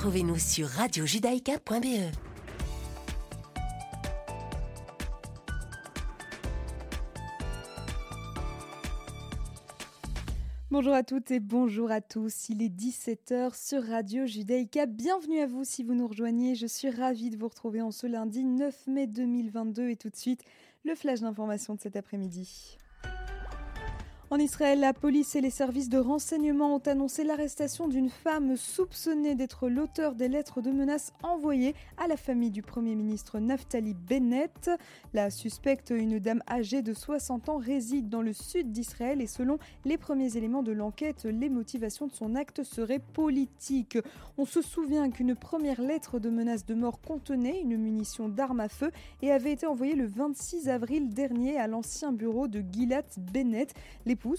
Retrouvez-nous sur radiojudaïka.be. Bonjour à toutes et bonjour à tous. Il est 17h sur Radio Judaïka. Bienvenue à vous si vous nous rejoignez. Je suis ravie de vous retrouver en ce lundi 9 mai 2022 et tout de suite le flash d'information de cet après-midi. En Israël, la police et les services de renseignement ont annoncé l'arrestation d'une femme soupçonnée d'être l'auteur des lettres de menaces envoyées à la famille du Premier ministre Naftali Bennett. La suspecte, une dame âgée de 60 ans, réside dans le sud d'Israël et selon les premiers éléments de l'enquête, les motivations de son acte seraient politiques. On se souvient qu'une première lettre de menace de mort contenait une munition d'armes à feu et avait été envoyée le 26 avril dernier à l'ancien bureau de Gilad Bennett.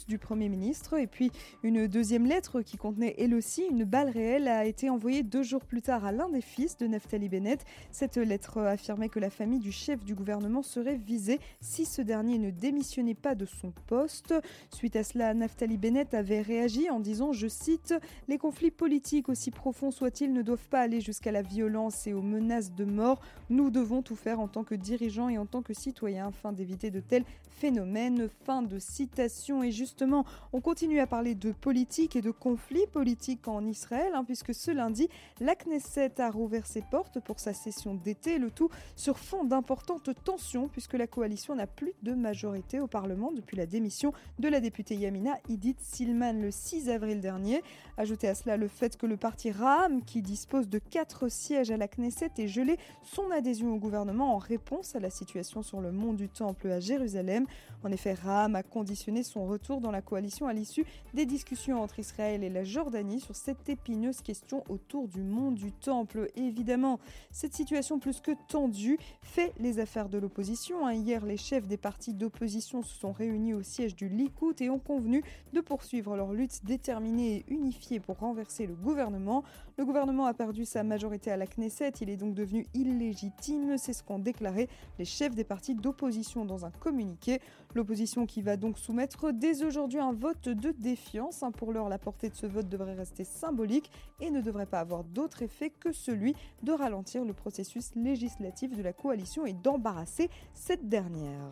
Du Premier ministre. Et puis une deuxième lettre qui contenait elle aussi une balle réelle a été envoyée deux jours plus tard à l'un des fils de Naftali Bennett. Cette lettre affirmait que la famille du chef du gouvernement serait visée si ce dernier ne démissionnait pas de son poste. Suite à cela, Naftali Bennett avait réagi en disant, je cite, Les conflits politiques, aussi profonds soient-ils, ne doivent pas aller jusqu'à la violence et aux menaces de mort. Nous devons tout faire en tant que dirigeants et en tant que citoyens afin d'éviter de tels phénomènes. Fin de citation. Justement, on continue à parler de politique et de conflits politiques en Israël, hein, puisque ce lundi, la Knesset a rouvert ses portes pour sa session d'été, le tout sur fond d'importantes tensions, puisque la coalition n'a plus de majorité au Parlement depuis la démission de la députée Yamina Idit Silman le 6 avril dernier. Ajoutez à cela le fait que le parti Raham, qui dispose de quatre sièges à la Knesset, ait gelé son adhésion au gouvernement en réponse à la situation sur le mont du Temple à Jérusalem. En effet, Raham a conditionné son retour dans la coalition à l'issue des discussions entre Israël et la Jordanie sur cette épineuse question autour du mont du Temple. évidemment, cette situation plus que tendue fait les affaires de l'opposition. Hein. Hier, les chefs des partis d'opposition se sont réunis au siège du Likoud et ont convenu de poursuivre leur lutte déterminée et unifiée pour renverser le gouvernement. Le gouvernement a perdu sa majorité à la Knesset, il est donc devenu illégitime, c'est ce qu'ont déclaré les chefs des partis d'opposition dans un communiqué. L'opposition qui va donc soumettre des aujourd'hui un vote de défiance. Hein. Pour l'heure, la portée de ce vote devrait rester symbolique et ne devrait pas avoir d'autre effet que celui de ralentir le processus législatif de la coalition et d'embarrasser cette dernière.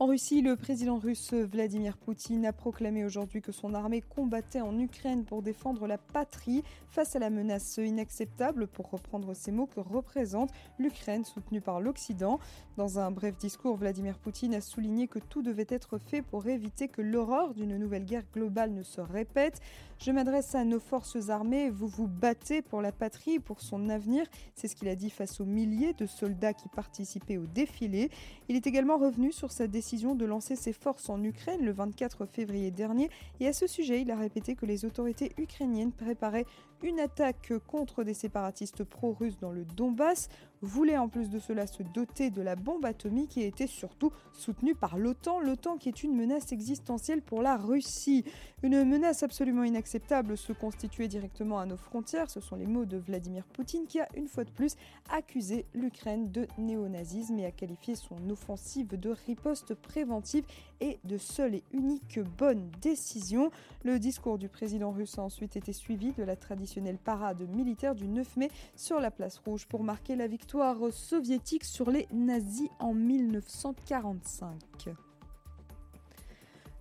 En Russie, le président russe Vladimir Poutine a proclamé aujourd'hui que son armée combattait en Ukraine pour défendre la patrie face à la menace inacceptable, pour reprendre ces mots, que représente l'Ukraine soutenue par l'Occident. Dans un bref discours, Vladimir Poutine a souligné que tout devait être fait pour éviter que l'horreur d'une nouvelle guerre globale ne se répète. Je m'adresse à nos forces armées, vous vous battez pour la patrie, pour son avenir. C'est ce qu'il a dit face aux milliers de soldats qui participaient au défilé. Il est également revenu sur sa décision de lancer ses forces en Ukraine le 24 février dernier et à ce sujet, il a répété que les autorités ukrainiennes préparaient une attaque contre des séparatistes pro-russes dans le Donbass, voulait en plus de cela se doter de la bombe atomique et était surtout soutenue par l'OTAN, l'OTAN qui est une menace existentielle pour la Russie. Une menace absolument inacceptable se constituait directement à nos frontières, ce sont les mots de Vladimir Poutine qui a une fois de plus accusé l'Ukraine de néonazisme et a qualifié son offensive de riposte préventive et de seule et unique bonne décision. Le discours du président russe a ensuite été suivi de la tradition parade militaire du 9 mai sur la place rouge pour marquer la victoire soviétique sur les nazis en 1945.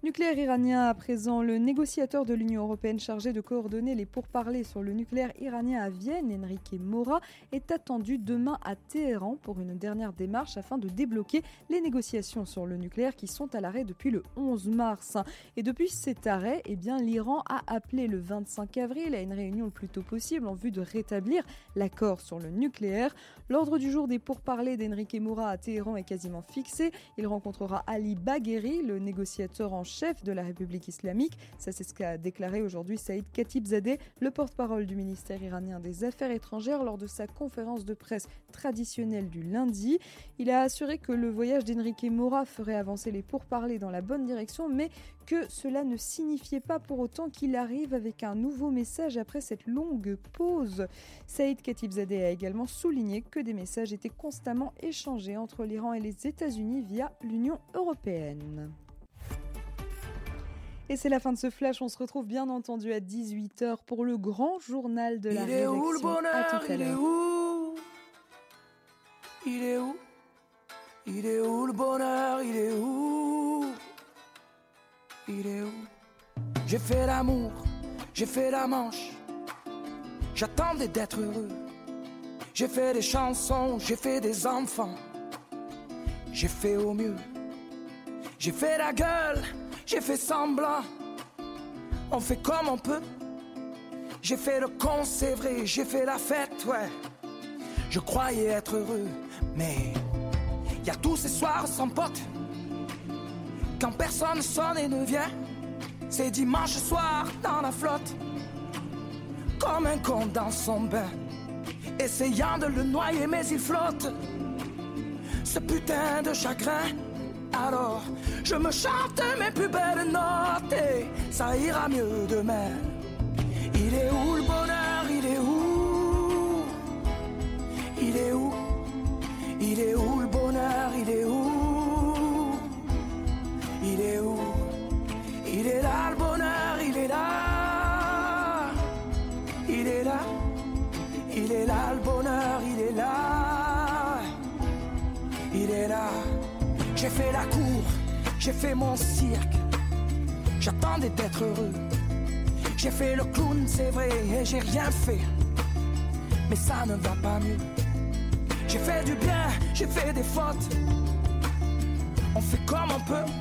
Nucléaire iranien à présent, le négociateur de l'Union européenne chargé de coordonner les pourparlers sur le nucléaire iranien à Vienne, Enrique Mora, est attendu demain à Téhéran pour une dernière démarche afin de débloquer les négociations sur le nucléaire qui sont à l'arrêt depuis le 11 mars. Et depuis cet arrêt, eh bien, l'Iran a appelé le 25 avril à une réunion le plus tôt possible en vue de rétablir l'accord sur le nucléaire. L'ordre du jour des pourparlers d'Enrique Mora à Téhéran est quasiment fixé. Il rencontrera Ali Bagheri, le négociateur en chef de la République islamique. Ça, c'est ce qu'a déclaré aujourd'hui Saïd Khatibzadeh, le porte-parole du ministère iranien des Affaires étrangères, lors de sa conférence de presse traditionnelle du lundi. Il a assuré que le voyage d'Enrique Mora ferait avancer les pourparlers dans la bonne direction, mais que cela ne signifiait pas pour autant qu'il arrive avec un nouveau message après cette longue pause. Saïd Khatibzadeh a également souligné que des messages étaient constamment échangés entre l'Iran et les États-Unis via l'Union européenne. Et c'est la fin de ce flash. On se retrouve bien entendu à 18h pour le grand journal de la il Est où le bonheur, il est où? Il est où? Il est où le bonheur? Il est où? Il est où? J'ai fait l'amour, j'ai fait la manche. J'attendais d'être heureux. J'ai fait des chansons, j'ai fait des enfants. J'ai fait au mieux. J'ai fait la gueule j'ai fait semblant, on fait comme on peut. J'ai fait le con, c'est vrai, j'ai fait la fête, ouais. Je croyais être heureux, mais y a tous ces soirs sans pote. Quand personne sonne et ne vient, c'est dimanche soir dans la flotte. Comme un con dans son bain, essayant de le noyer, mais il flotte. Ce putain de chagrin alors, je me chante mes plus belles notes et ça ira mieux demain. Il est où le bonheur? Il est où? Il est où? Il est où le bonheur? Il est où? J'ai fait la cour, j'ai fait mon cirque. J'attendais d'être heureux. J'ai fait le clown, c'est vrai, et j'ai rien fait. Mais ça ne va pas mieux. J'ai fait du bien, j'ai fait des fautes. On fait comme on peut.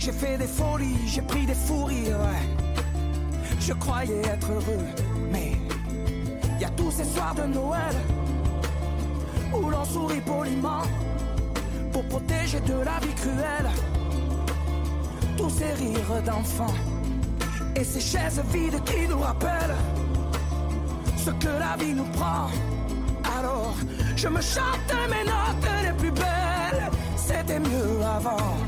J'ai fait des folies, j'ai pris des fous rires, ouais. Je croyais être heureux, mais y a tous ces soirs de Noël où l'on sourit poliment protéger de la vie cruelle tous ces rires d'enfants et ces chaises vides qui nous rappellent ce que la vie nous prend. Alors, je me chante mes notes les plus belles, c'était mieux avant.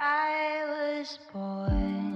I was born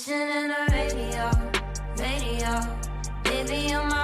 Listening to radio, radio. Baby, you're my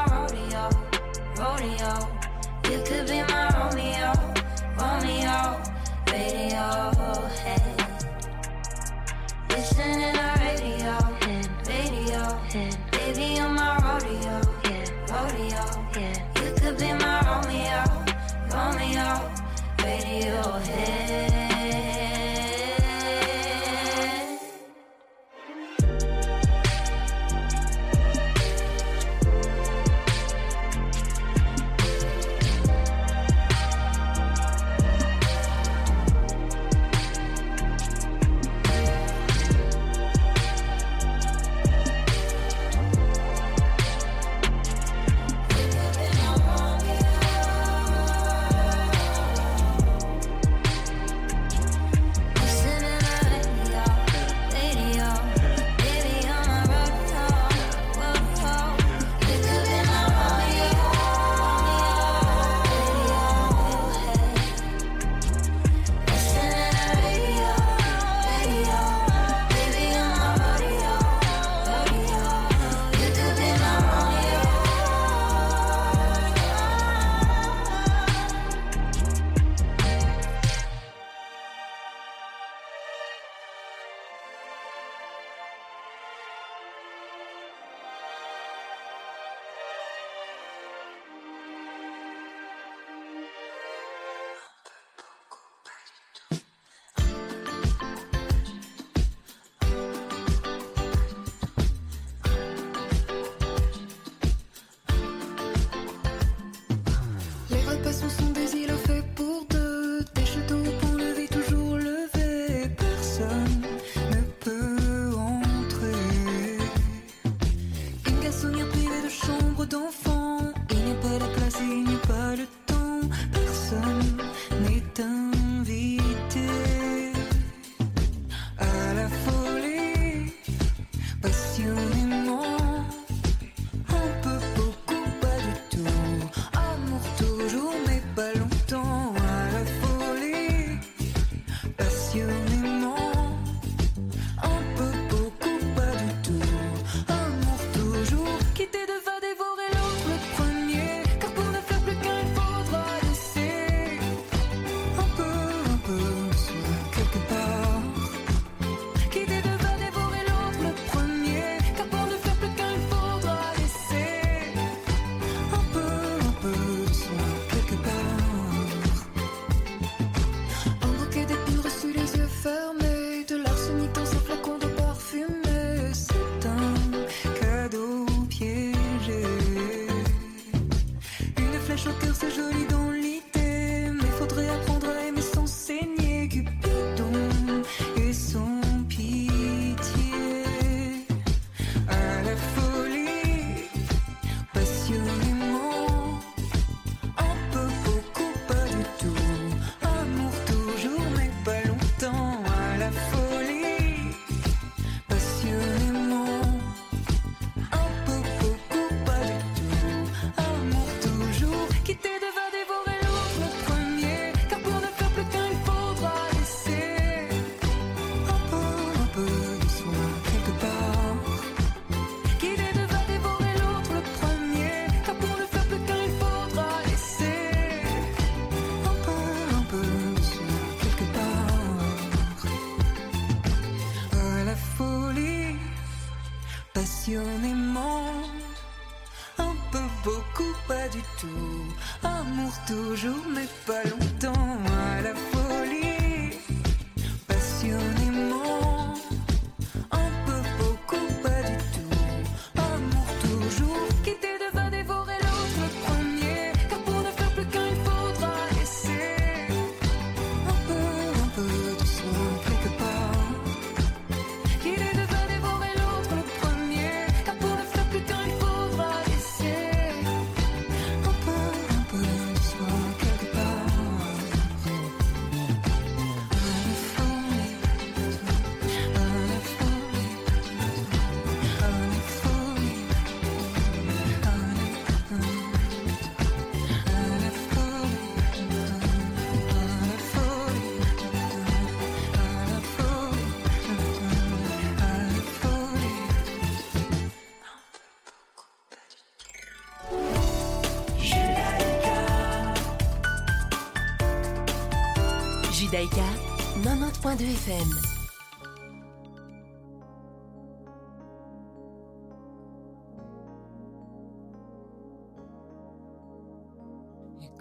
Et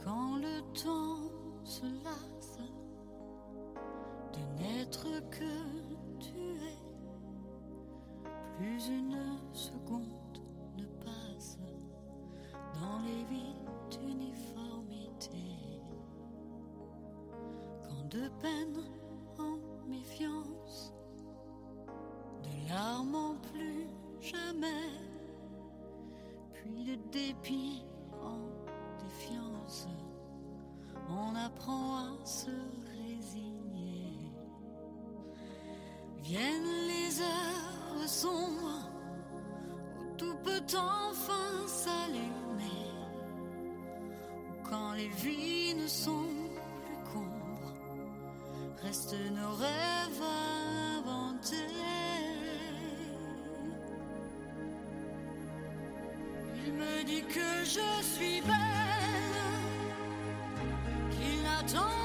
quand le temps se lasse de n'être que tu es, plus une seconde ne passe dans les vies d'uniformité. Quand de peine de larmes en plus jamais, puis de dépit en défiance. On apprend à se résigner. Viennent les heures sombres où tout peut enfin s'allumer, quand les vies ne sont Restent nos rêves inventés. Il me dit que je suis belle, qu'il attend.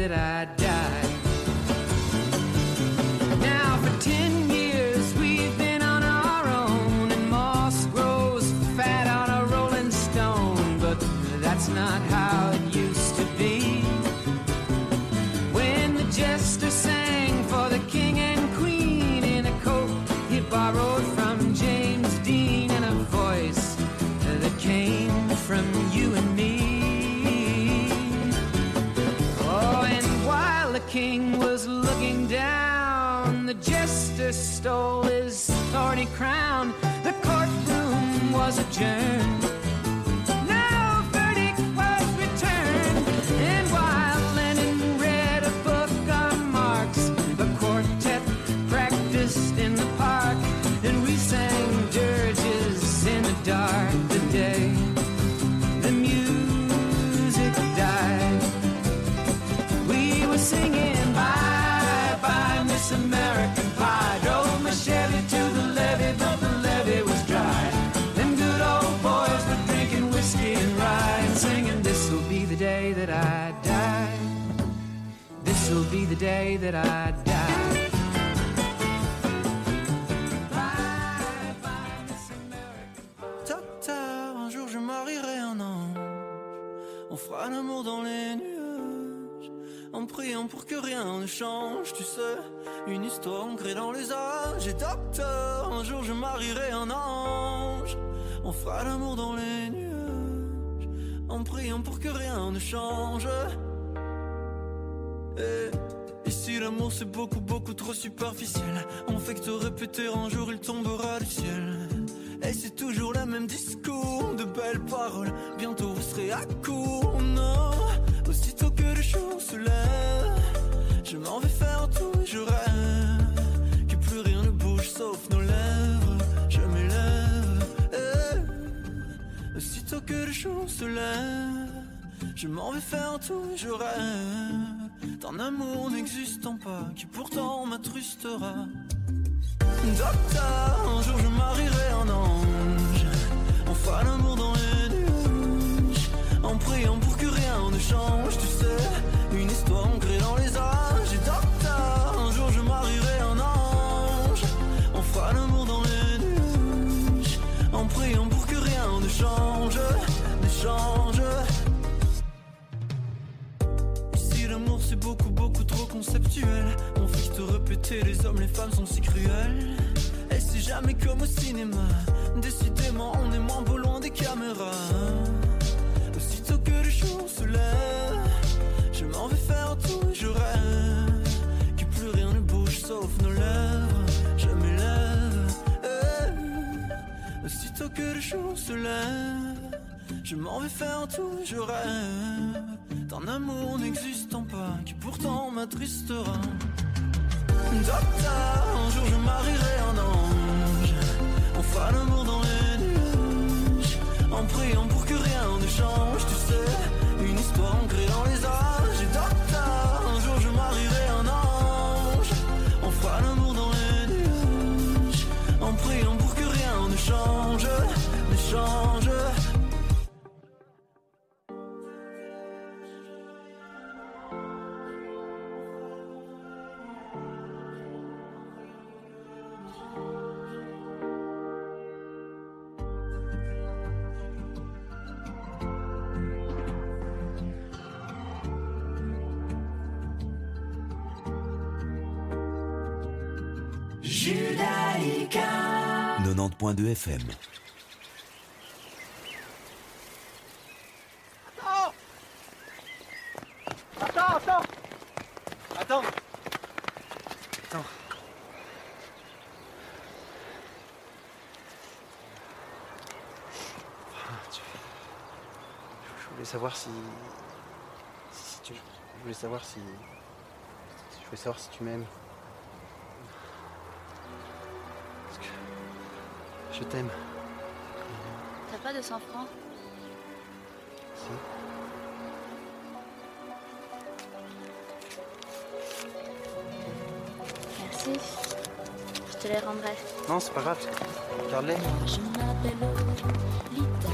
it. Docteur, un jour je marierai un ange. On fera l'amour dans les nuages. En priant pour que rien ne change, tu sais. Une histoire ancrée dans les âges. Et docteur, un jour je marierai un ange. On fera l'amour dans les nuages. En priant pour que rien ne change. Ici l'amour c'est beaucoup beaucoup trop superficiel On fait que te répéter un jour il tombera du ciel Et c'est toujours le même discours de belles paroles Bientôt vous serez à court, non Aussitôt que le jour se lève Je m'en vais faire tout et je rêve Que plus rien ne bouge sauf nos lèvres Je m'élève eh. Aussitôt que le jour se lève je m'en vais faire tout, je rêve d'un amour n'existant pas qui pourtant m'attrustera. Docteur, un jour je marierai un ange. Enfin l'amour dans les nuages. En priant pour que rien ne change, tu sais, une histoire ancrée dans les âges. Les femmes sont si cruelles. Et c'est jamais comme au cinéma Décidément on est moins beau loin des caméras. Aussitôt que le jour se lève Je m'en vais faire tout et je rêve Que plus rien ne bouge sauf nos lèvres Je m'élève. Aussitôt que le jour se lève Je m'en vais faire tout et je rêve D'un amour n'existant pas Qui pourtant m'attristera. Docteur, un jour je marierai un ange. On fera l'amour dans les nuages, en priant pour que rien ne change, tu sais. 102.2 FM. Attends Attends, attends Attends Attends. Ah, je voulais savoir si... si, si tu... Je voulais savoir si... Je voulais savoir si tu m'aimes. Je t'aime. T'as pas de 100 francs Si. Merci. Je te les rendrai. Non, c'est pas grave. Garde-les. Je m'appelle Lita.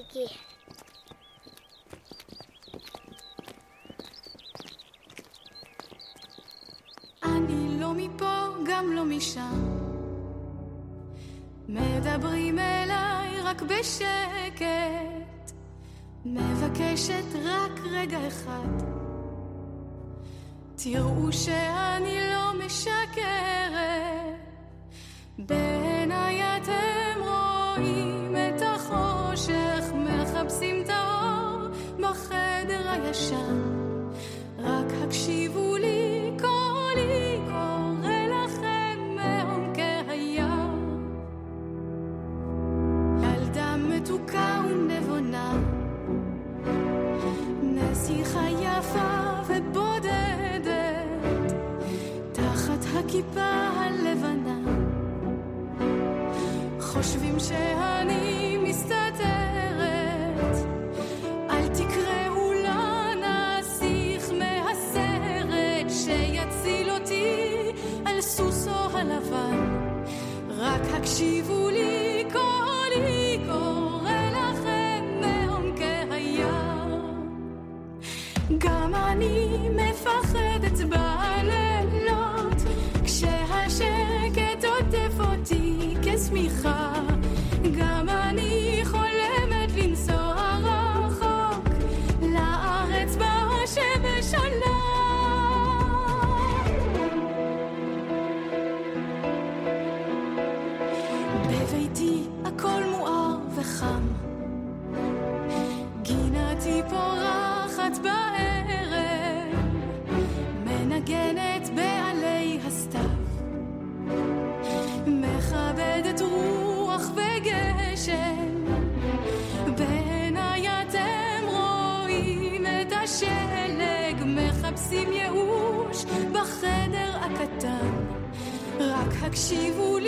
Sige. אני לא מפה, גם לא משם. מדברים אליי רק בשקט. מבקשת רק רגע אחד. תראו שאני לא משקרת. בעיניי אתם... הכיפה הלבנה. חושבים שאני מסתתרת. אל תקראו לה נסיך מהסרט שיציל אותי על סוסו הלבן. רק הקשיבו לי קולי קורא לכם מעומקי היער גם אני gaan. תקשיבו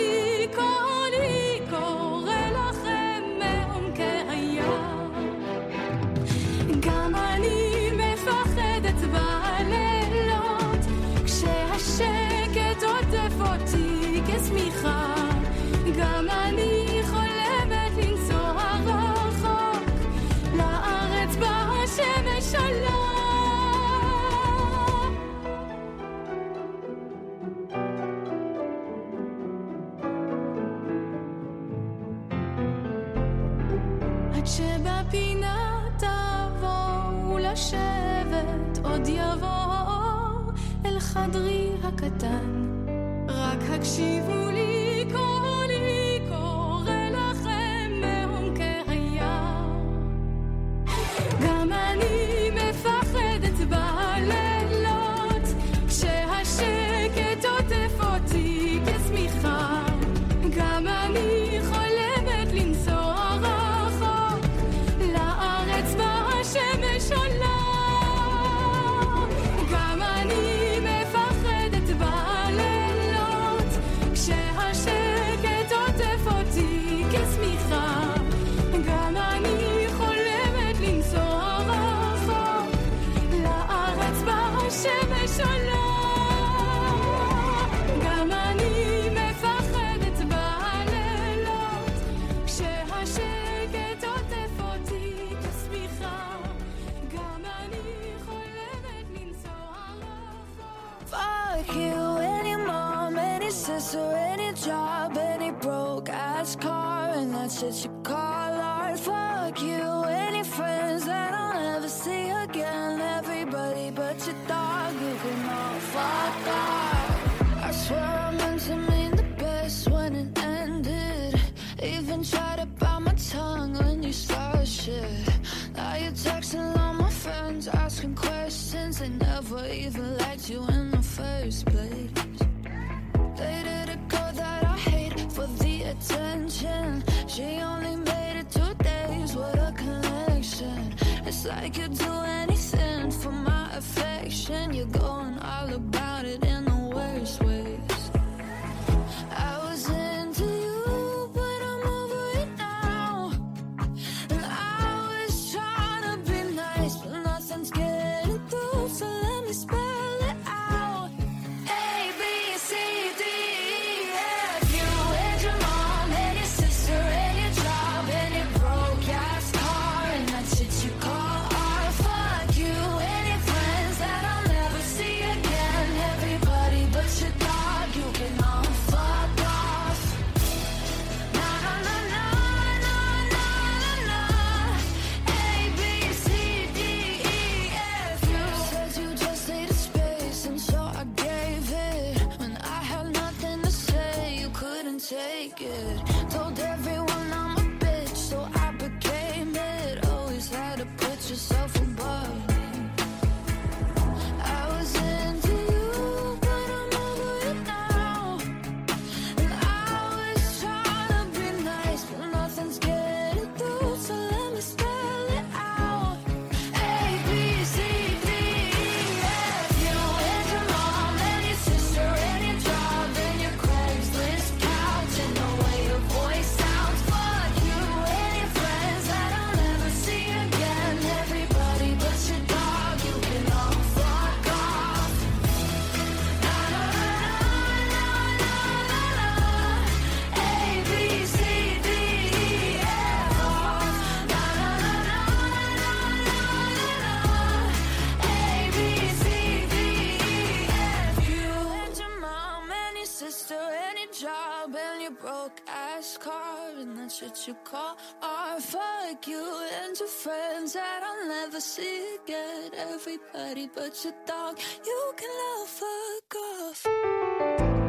you call oh, fuck you and your friends that I'll never see again. Everybody but your dog, you can love fuck off.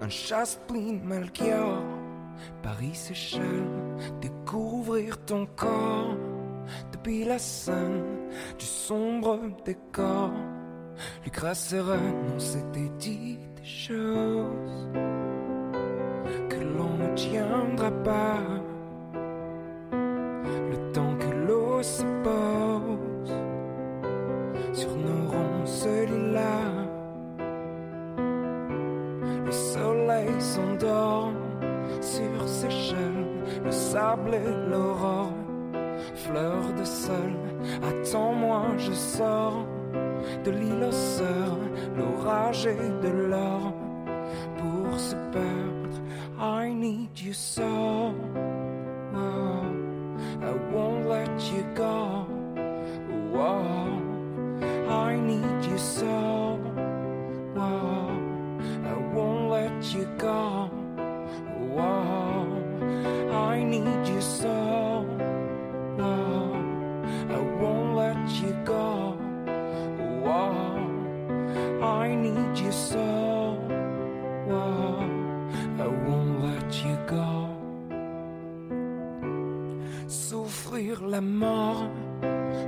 un chasse-pline Melchior. Paris s'échelle, découvrir ton corps. Depuis la scène du sombre décor, Lucas sereine, on s'était dit des choses que l'on ne tiendra pas. sable et l'aurore. Fleur de sol, attends-moi, je sors de l'île aux l'orage et de l'or. Pour se perdre, I need you so. Oh, I won't let you go. la mort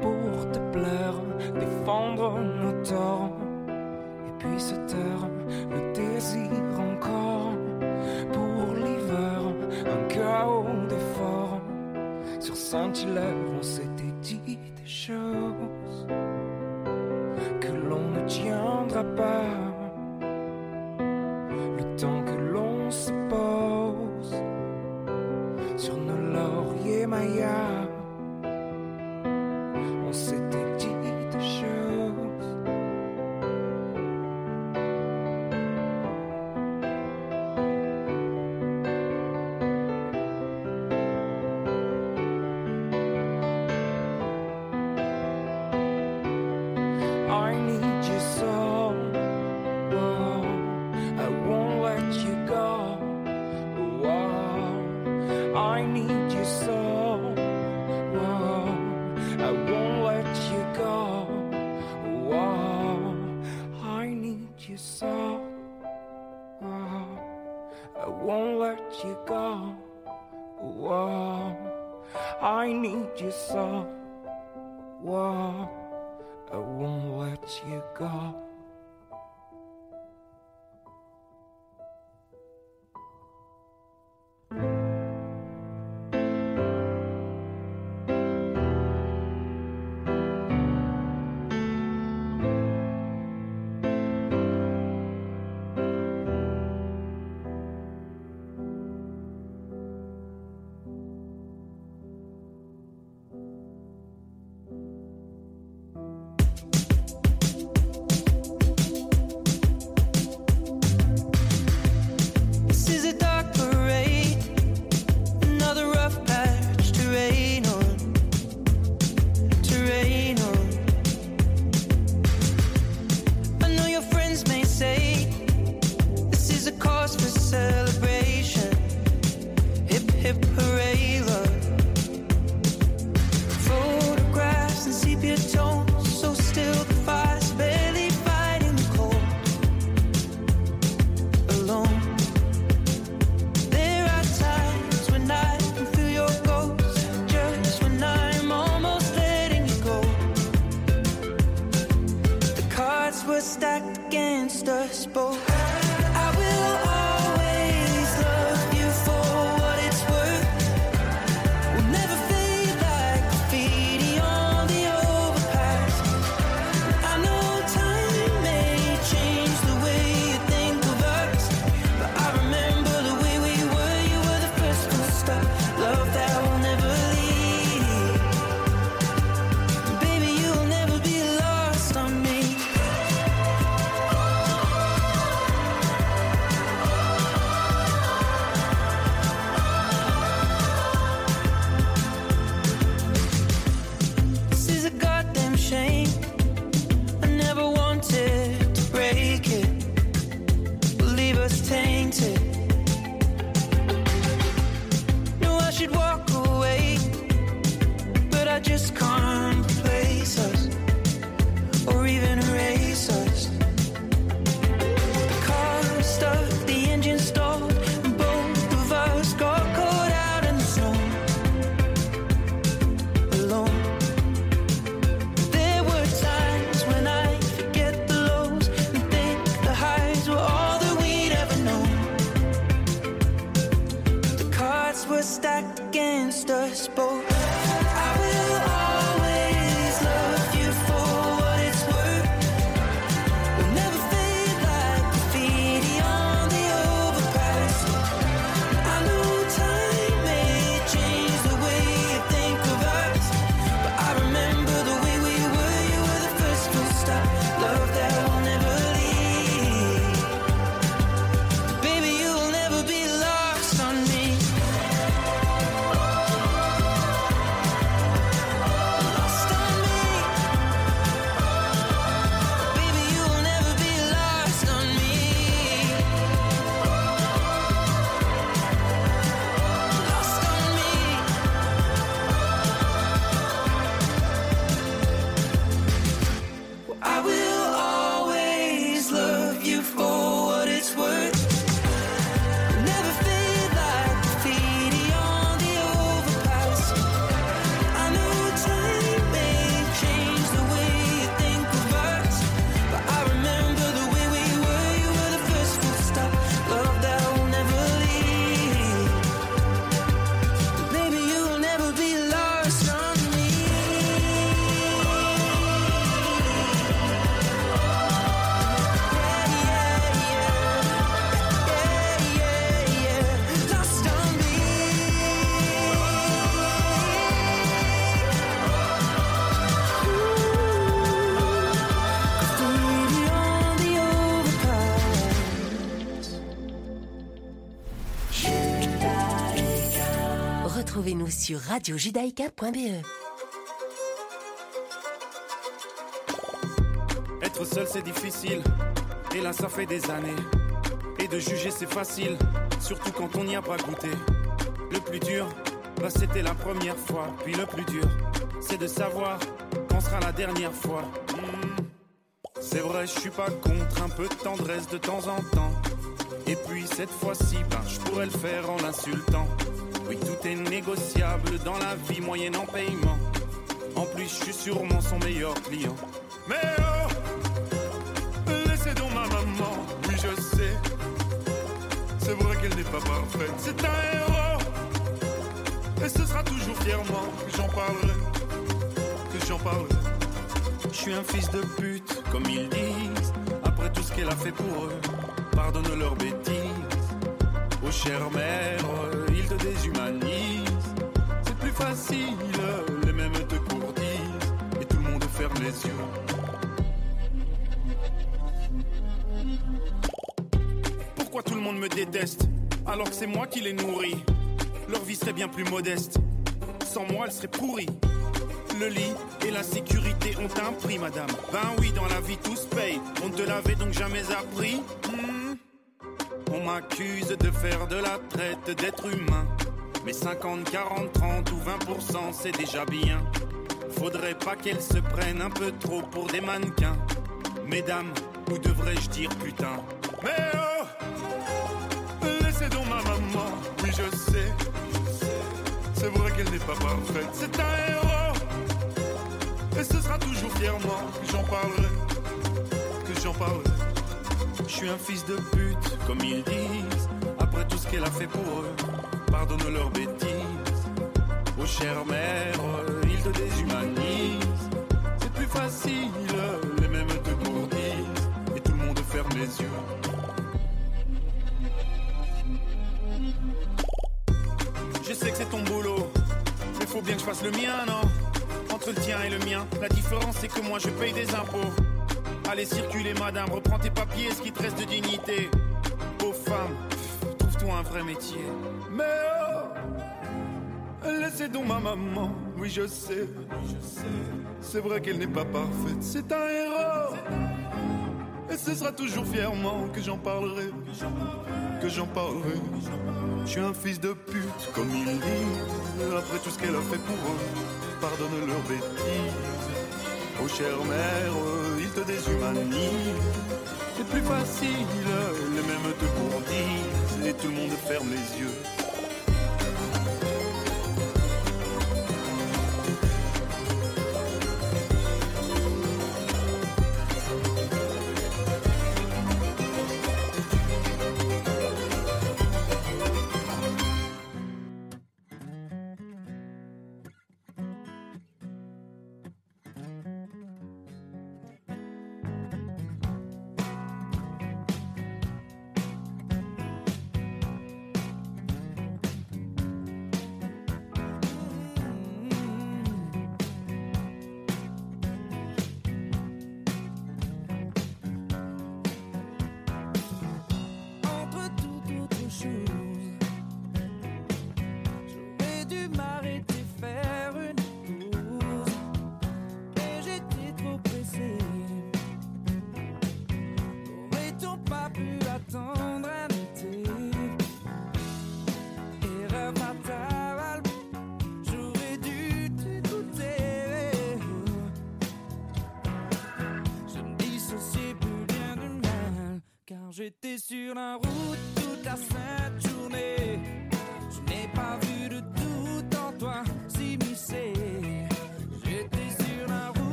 pour te plaire, défendre nos torts. Et puis se taire, le désir encore pour l'hiver, un chaos d'efforts. Sur Saint-Hilaire, on s'était dit des choses que l'on ne tiendra pas. Sur radiojudaïka.be. Être seul c'est difficile, et là ça fait des années. Et de juger c'est facile, surtout quand on n'y a pas goûté. Le plus dur, bah c'était la première fois. Puis le plus dur, c'est de savoir quand sera la dernière fois. Hmm. C'est vrai, je suis pas contre un peu de tendresse de temps en temps. Et puis cette fois-ci, ben, je pourrais le faire en l'insultant. Négociable dans la vie moyennant paiement. En plus, je suis sûrement son meilleur client. Mais oh, laissez donc ma maman, oui je sais. C'est vrai qu'elle n'est pas parfaite, c'est un héros. Et ce sera toujours fièrement que j'en parlerai, que j'en parlerai. Je suis un fils de pute, comme ils disent. Après tout ce qu'elle a fait pour eux, pardonne leurs bêtises. Oh chère mère, ils te déshumanisent. C'est plus facile, les mêmes te courtisent. Et tout le monde ferme les yeux. Pourquoi tout le monde me déteste alors que c'est moi qui les nourris? Leur vie serait bien plus modeste. Sans moi, elle serait pourrie. Le lit et la sécurité ont un prix, madame. Ben oui, dans la vie tout se paye. On ne te l'avait donc jamais appris? M'accuse de faire de la traite d'être humain. Mais 50, 40, 30 ou 20%, c'est déjà bien. Faudrait pas qu'elles se prennent un peu trop pour des mannequins. Mesdames, ou devrais-je dire putain? Mais oh Laissez donc ma maman, oui je sais. C'est vrai qu'elle n'est pas parfaite, c'est un héros. Et ce sera toujours fièrement que j'en parlerai, que j'en parlerai. Je suis un fils de pute, comme ils disent. Après tout ce qu'elle a fait pour eux, pardonne leurs bêtises. Oh chère mère, ils te déshumanisent. C'est plus facile, les mêmes te courtisent. Et tout le monde ferme les yeux. Je sais que c'est ton boulot, mais faut bien que je fasse le mien, non? Entre le tien et le mien, la différence c'est que moi je paye des impôts. Allez circuler madame, reprends tes papiers, ce qui te reste de dignité. Pauvre femme, trouve-toi un vrai métier. Mais oh, laissez donc ma maman, oui je sais. C'est vrai qu'elle n'est pas parfaite, c'est un héros. Et ce sera toujours fièrement que j'en parlerai, que j'en parlerai. Je suis un fils de pute, comme ils disent. Après tout ce qu'elle a fait pour eux, pardonne leurs bêtises. Oh chère mère, ils te déshumanisent. C'est plus facile, les mêmes te courtisent. Et tout le monde ferme les yeux.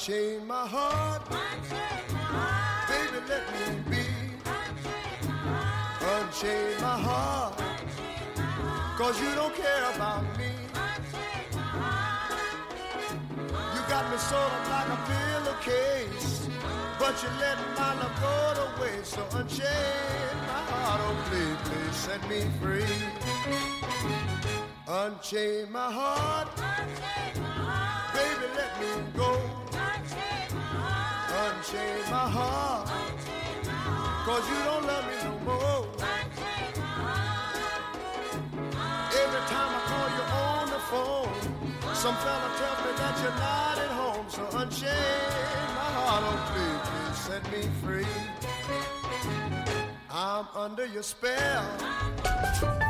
Unchain my heart. Baby, let me be. Unchain my heart. Cause you don't care about me. You got me sort of like a pillowcase. But you let my love go to waste. So unchain my heart. Oh, please, please set me free. Unchain my heart. Baby, let me go. Unchain my heart. Cause you don't love me no more. Every time I call you on the phone, some fella tells me that you're not at home. So unchain my heart. Oh, please, please set me free. I'm under your spell.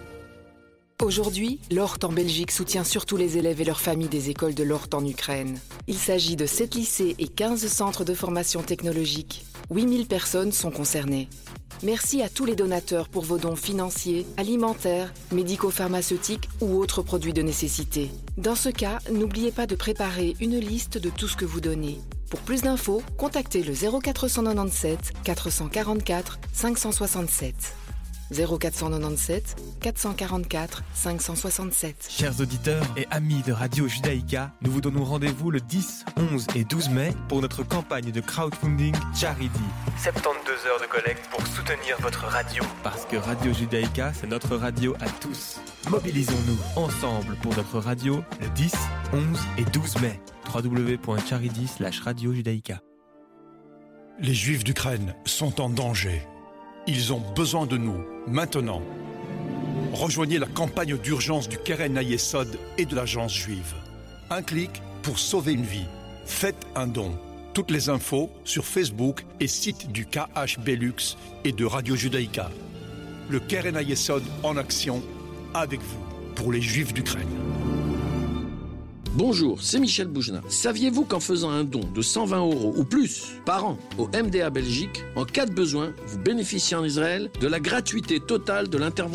Aujourd'hui, l'ORT en Belgique soutient surtout les élèves et leurs familles des écoles de l'ORT en Ukraine. Il s'agit de 7 lycées et 15 centres de formation technologique. 8000 personnes sont concernées. Merci à tous les donateurs pour vos dons financiers, alimentaires, médico-pharmaceutiques ou autres produits de nécessité. Dans ce cas, n'oubliez pas de préparer une liste de tout ce que vous donnez. Pour plus d'infos, contactez le 0497 444 567. 0497 444 567. Chers auditeurs et amis de Radio Judaïka, nous vous donnons rendez-vous le 10, 11 et 12 mai pour notre campagne de crowdfunding Charity. 72 heures de collecte pour soutenir votre radio. Parce que Radio Judaïka, c'est notre radio à tous. Mobilisons-nous ensemble pour notre radio le 10, 11 et 12 mai. www.charity radio judaïka. Les Juifs d'Ukraine sont en danger. Ils ont besoin de nous, maintenant. Rejoignez la campagne d'urgence du Keren Ayesod et de l'Agence juive. Un clic pour sauver une vie. Faites un don. Toutes les infos sur Facebook et site du KH Belux et de Radio Judaïka. Le Keren Ayesod en action avec vous pour les Juifs d'Ukraine. Bonjour, c'est Michel Boujna. Saviez-vous qu'en faisant un don de 120 euros ou plus par an au MDA Belgique, en cas de besoin, vous bénéficiez en Israël de la gratuité totale de l'intervention